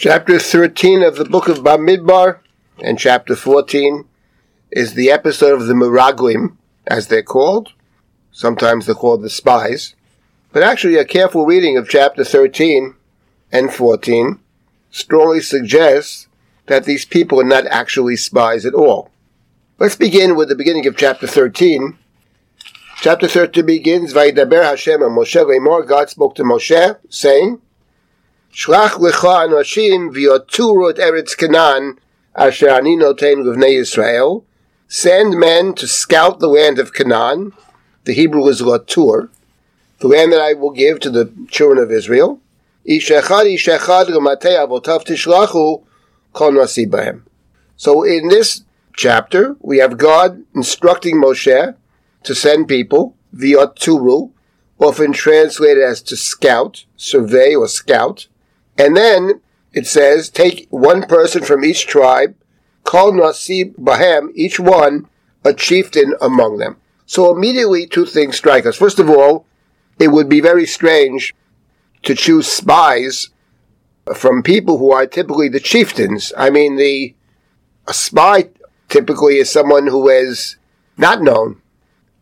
Chapter 13 of the book of Bamidbar and chapter 14 is the episode of the Miraglim, as they're called. Sometimes they're called the spies. But actually, a careful reading of chapter 13 and 14 strongly suggests that these people are not actually spies at all. Let's begin with the beginning of chapter 13. Chapter 13 begins, Vaidaber Hashem and Moshe Lemor, God spoke to Moshe, saying, Shlach lecha anashim v'yoturu et eretz Canaan asher ani noten livnei Yisrael. Send men to scout the land of Canaan. The Hebrew is latur, the land that I will give to the children of Israel. So in this chapter, we have God instructing Moshe to send people, v'yoturu, often translated as to scout, survey or scout, and then it says, take one person from each tribe, call Nasib Bahem, each one a chieftain among them. So immediately two things strike us. First of all, it would be very strange to choose spies from people who are typically the chieftains. I mean, the a spy typically is someone who is not known,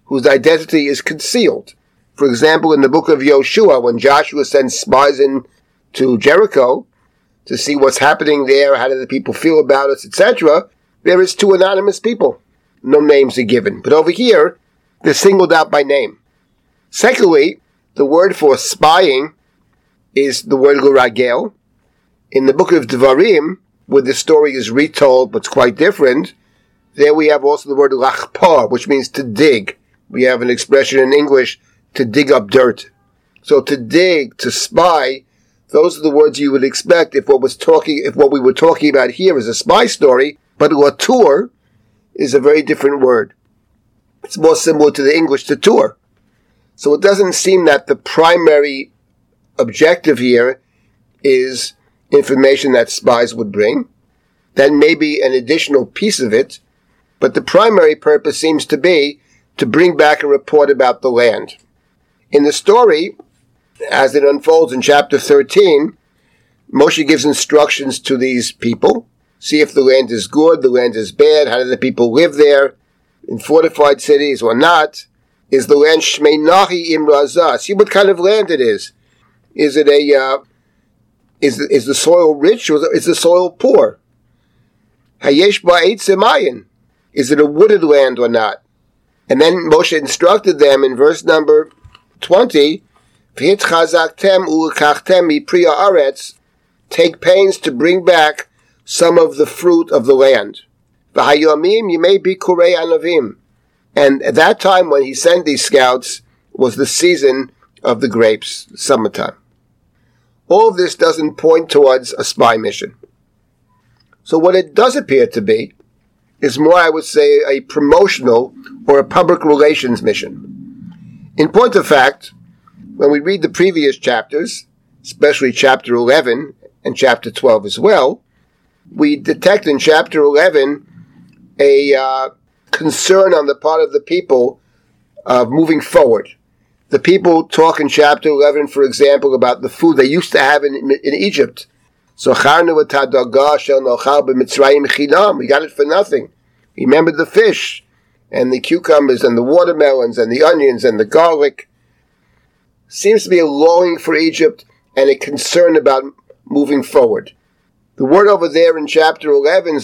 whose identity is concealed. For example, in the book of Yoshua, when Joshua sends spies in to Jericho to see what's happening there, how do the people feel about us, etc., there is two anonymous people. No names are given. But over here, they're singled out by name. Secondly, the word for spying is the word luragel. In the book of Devarim, where the story is retold but it's quite different, there we have also the word lachpar, which means to dig. We have an expression in English, to dig up dirt. So to dig, to spy, those are the words you would expect if what was talking, if what we were talking about here is a spy story, but latour is a very different word. It's more similar to the English to tour. So it doesn't seem that the primary objective here is information that spies would bring. Then maybe an additional piece of it, but the primary purpose seems to be to bring back a report about the land. In the story, as it unfolds in chapter 13, Moshe gives instructions to these people. See if the land is good, the land is bad, how do the people live there, in fortified cities or not. Is the land Shmeinahi Imrazah? See what kind of land it is. Is it a, uh, is, the, is the soil rich or is the soil poor? Hayesh Ba'et Is it a wooded land or not? And then Moshe instructed them in verse number 20 Take pains to bring back some of the fruit of the land. you may be kurei anavim. And at that time when he sent these scouts was the season of the grapes, summertime. All of this doesn't point towards a spy mission. So what it does appear to be is more, I would say, a promotional or a public relations mission. In point of fact, when we read the previous chapters, especially chapter 11 and chapter 12 as well, we detect in chapter 11 a uh, concern on the part of the people of moving forward. The people talk in chapter 11, for example, about the food they used to have in, in Egypt. So, we got it for nothing. Remember the fish and the cucumbers and the watermelons and the onions and the garlic seems to be a longing for Egypt and a concern about moving forward. The word over there in chapter 11,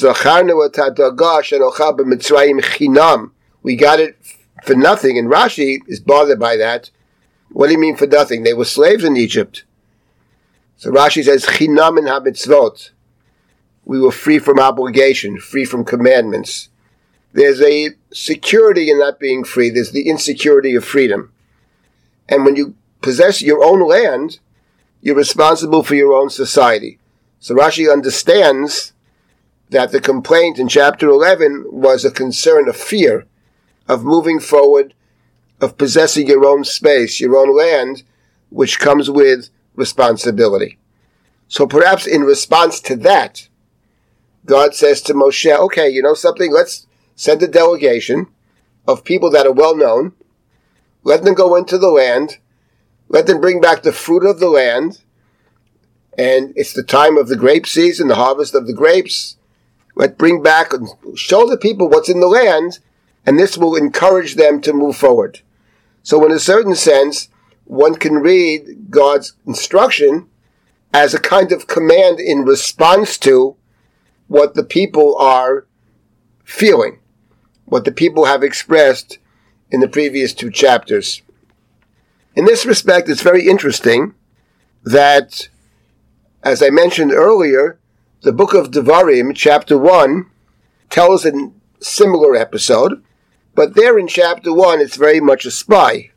we got it for nothing, and Rashi is bothered by that. What do you mean for nothing? They were slaves in Egypt. So Rashi says, Chinam in habitzvot. We were free from obligation, free from commandments. There's a security in not being free. There's the insecurity of freedom. And when you possess your own land, you're responsible for your own society. So Rashi understands that the complaint in chapter 11 was a concern of fear, of moving forward, of possessing your own space, your own land, which comes with responsibility. So perhaps in response to that, God says to Moshe, okay, you know something? Let's send a delegation of people that are well known. Let them go into the land let them bring back the fruit of the land. and it's the time of the grape season, the harvest of the grapes. Let's bring back and show the people what's in the land, and this will encourage them to move forward. So, in a certain sense, one can read God's instruction as a kind of command in response to what the people are feeling, what the people have expressed in the previous two chapters. In this respect, it's very interesting that, as I mentioned earlier, the book of Devarim, chapter 1, tells a similar episode, but there in chapter 1, it's very much a spy.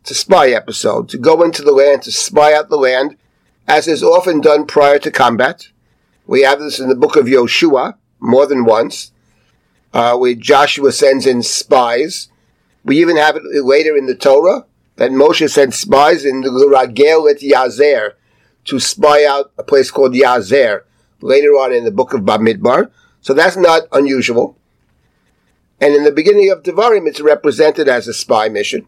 It's a spy episode, to go into the land, to spy out the land, as is often done prior to combat. We have this in the book of Yoshua, more than once, uh, where Joshua sends in spies. We even have it later in the Torah, that Moshe sent spies in the Ragel et Yazer to spy out a place called Yazer later on in the book of Bamidbar. So that's not unusual. And in the beginning of Devarim, it's represented as a spy mission.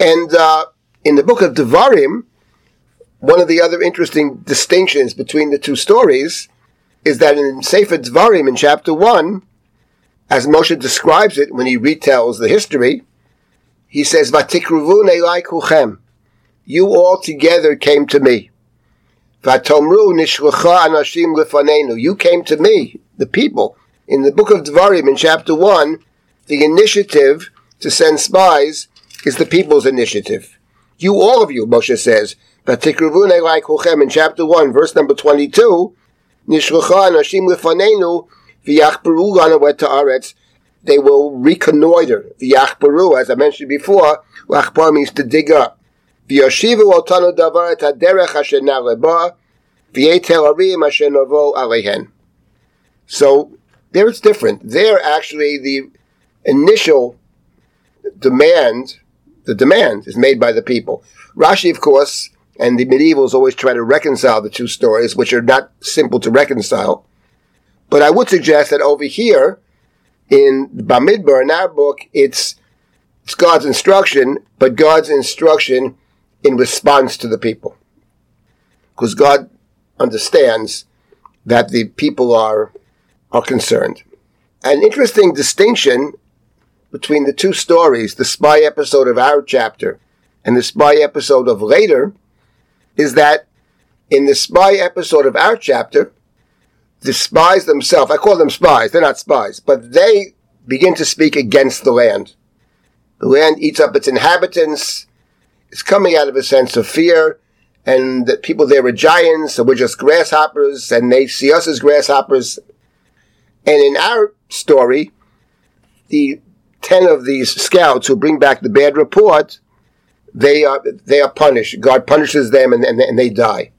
And uh, in the book of Devarim, one of the other interesting distinctions between the two stories is that in Sefer Devarim, in chapter 1, as Moshe describes it when he retells the history, he says. You all together came to me. Vatomru anashim. You came to me, the people. In the book of Devarim, in chapter 1, the initiative to send spies is the people's initiative. You, all of you, Moshe says, Vatikruvun elai kulchem. In chapter 1, verse number 22, Nishlecha anashim lefanenu v'yachberu lana wet ta'aretz they will reconnoiter the Yachbaru, as I mentioned before. Lachbar means to dig up. V'yoshivu otanu davar et haderech asher na'leba, v'yetel arim novo alehen. So, there it's different. There, actually, the initial demand, the demand is made by the people. Rashi, of course, and the medievals always try to reconcile the two stories, which are not simple to reconcile. But I would suggest that over here, in Bamidbar, in our book, it's, it's God's instruction, but God's instruction in response to the people. Because God understands that the people are, are concerned. An interesting distinction between the two stories, the spy episode of our chapter and the spy episode of later, is that in the spy episode of our chapter, the spies themselves, I call them spies, they're not spies, but they begin to speak against the land. The land eats up its inhabitants. It's coming out of a sense of fear, and that people there are giants, so we're just grasshoppers, and they see us as grasshoppers. And in our story, the ten of these scouts who bring back the bad report, they are they are punished. God punishes them, and, and, and they die.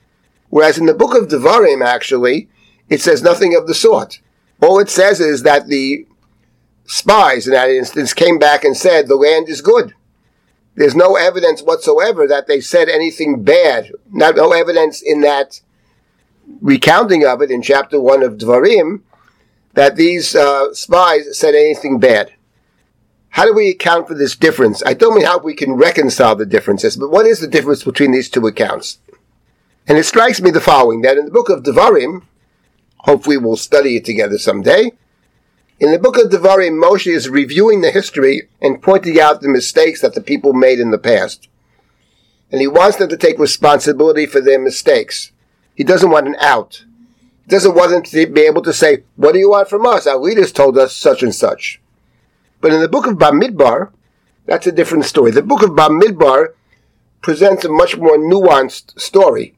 Whereas in the book of Devarim, actually, it says nothing of the sort. All it says is that the spies in that instance came back and said the land is good. There's no evidence whatsoever that they said anything bad. Not, no evidence in that recounting of it in chapter 1 of Dvarim that these uh, spies said anything bad. How do we account for this difference? I don't mean how we can reconcile the differences, but what is the difference between these two accounts? And it strikes me the following, that in the book of Devarim, Hopefully we'll study it together someday. In the book of Devarim, Moshe is reviewing the history and pointing out the mistakes that the people made in the past. And he wants them to take responsibility for their mistakes. He doesn't want an out. He doesn't want them to be able to say, what do you want from us? Our leaders told us such and such. But in the book of Bamidbar, that's a different story. The book of Bamidbar presents a much more nuanced story.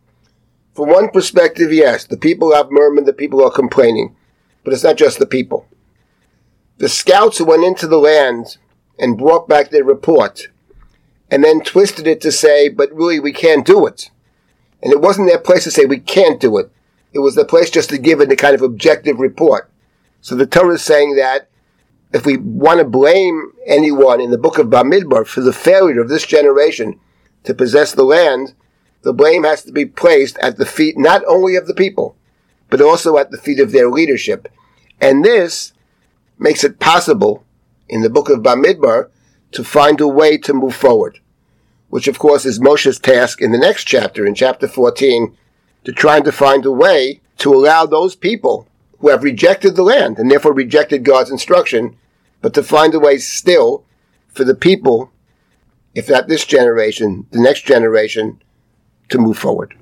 From one perspective, yes, the people have murmured, the people are complaining. But it's not just the people. The scouts who went into the land and brought back their report and then twisted it to say, but really we can't do it. And it wasn't their place to say we can't do it. It was their place just to give it a kind of objective report. So the Torah is saying that if we want to blame anyone in the book of Bamidbar for the failure of this generation to possess the land, the blame has to be placed at the feet not only of the people, but also at the feet of their leadership. And this makes it possible in the book of Bamidbar to find a way to move forward, which of course is Moshe's task in the next chapter, in chapter 14, to trying to find a way to allow those people who have rejected the land and therefore rejected God's instruction, but to find a way still for the people, if not this generation, the next generation, to move forward.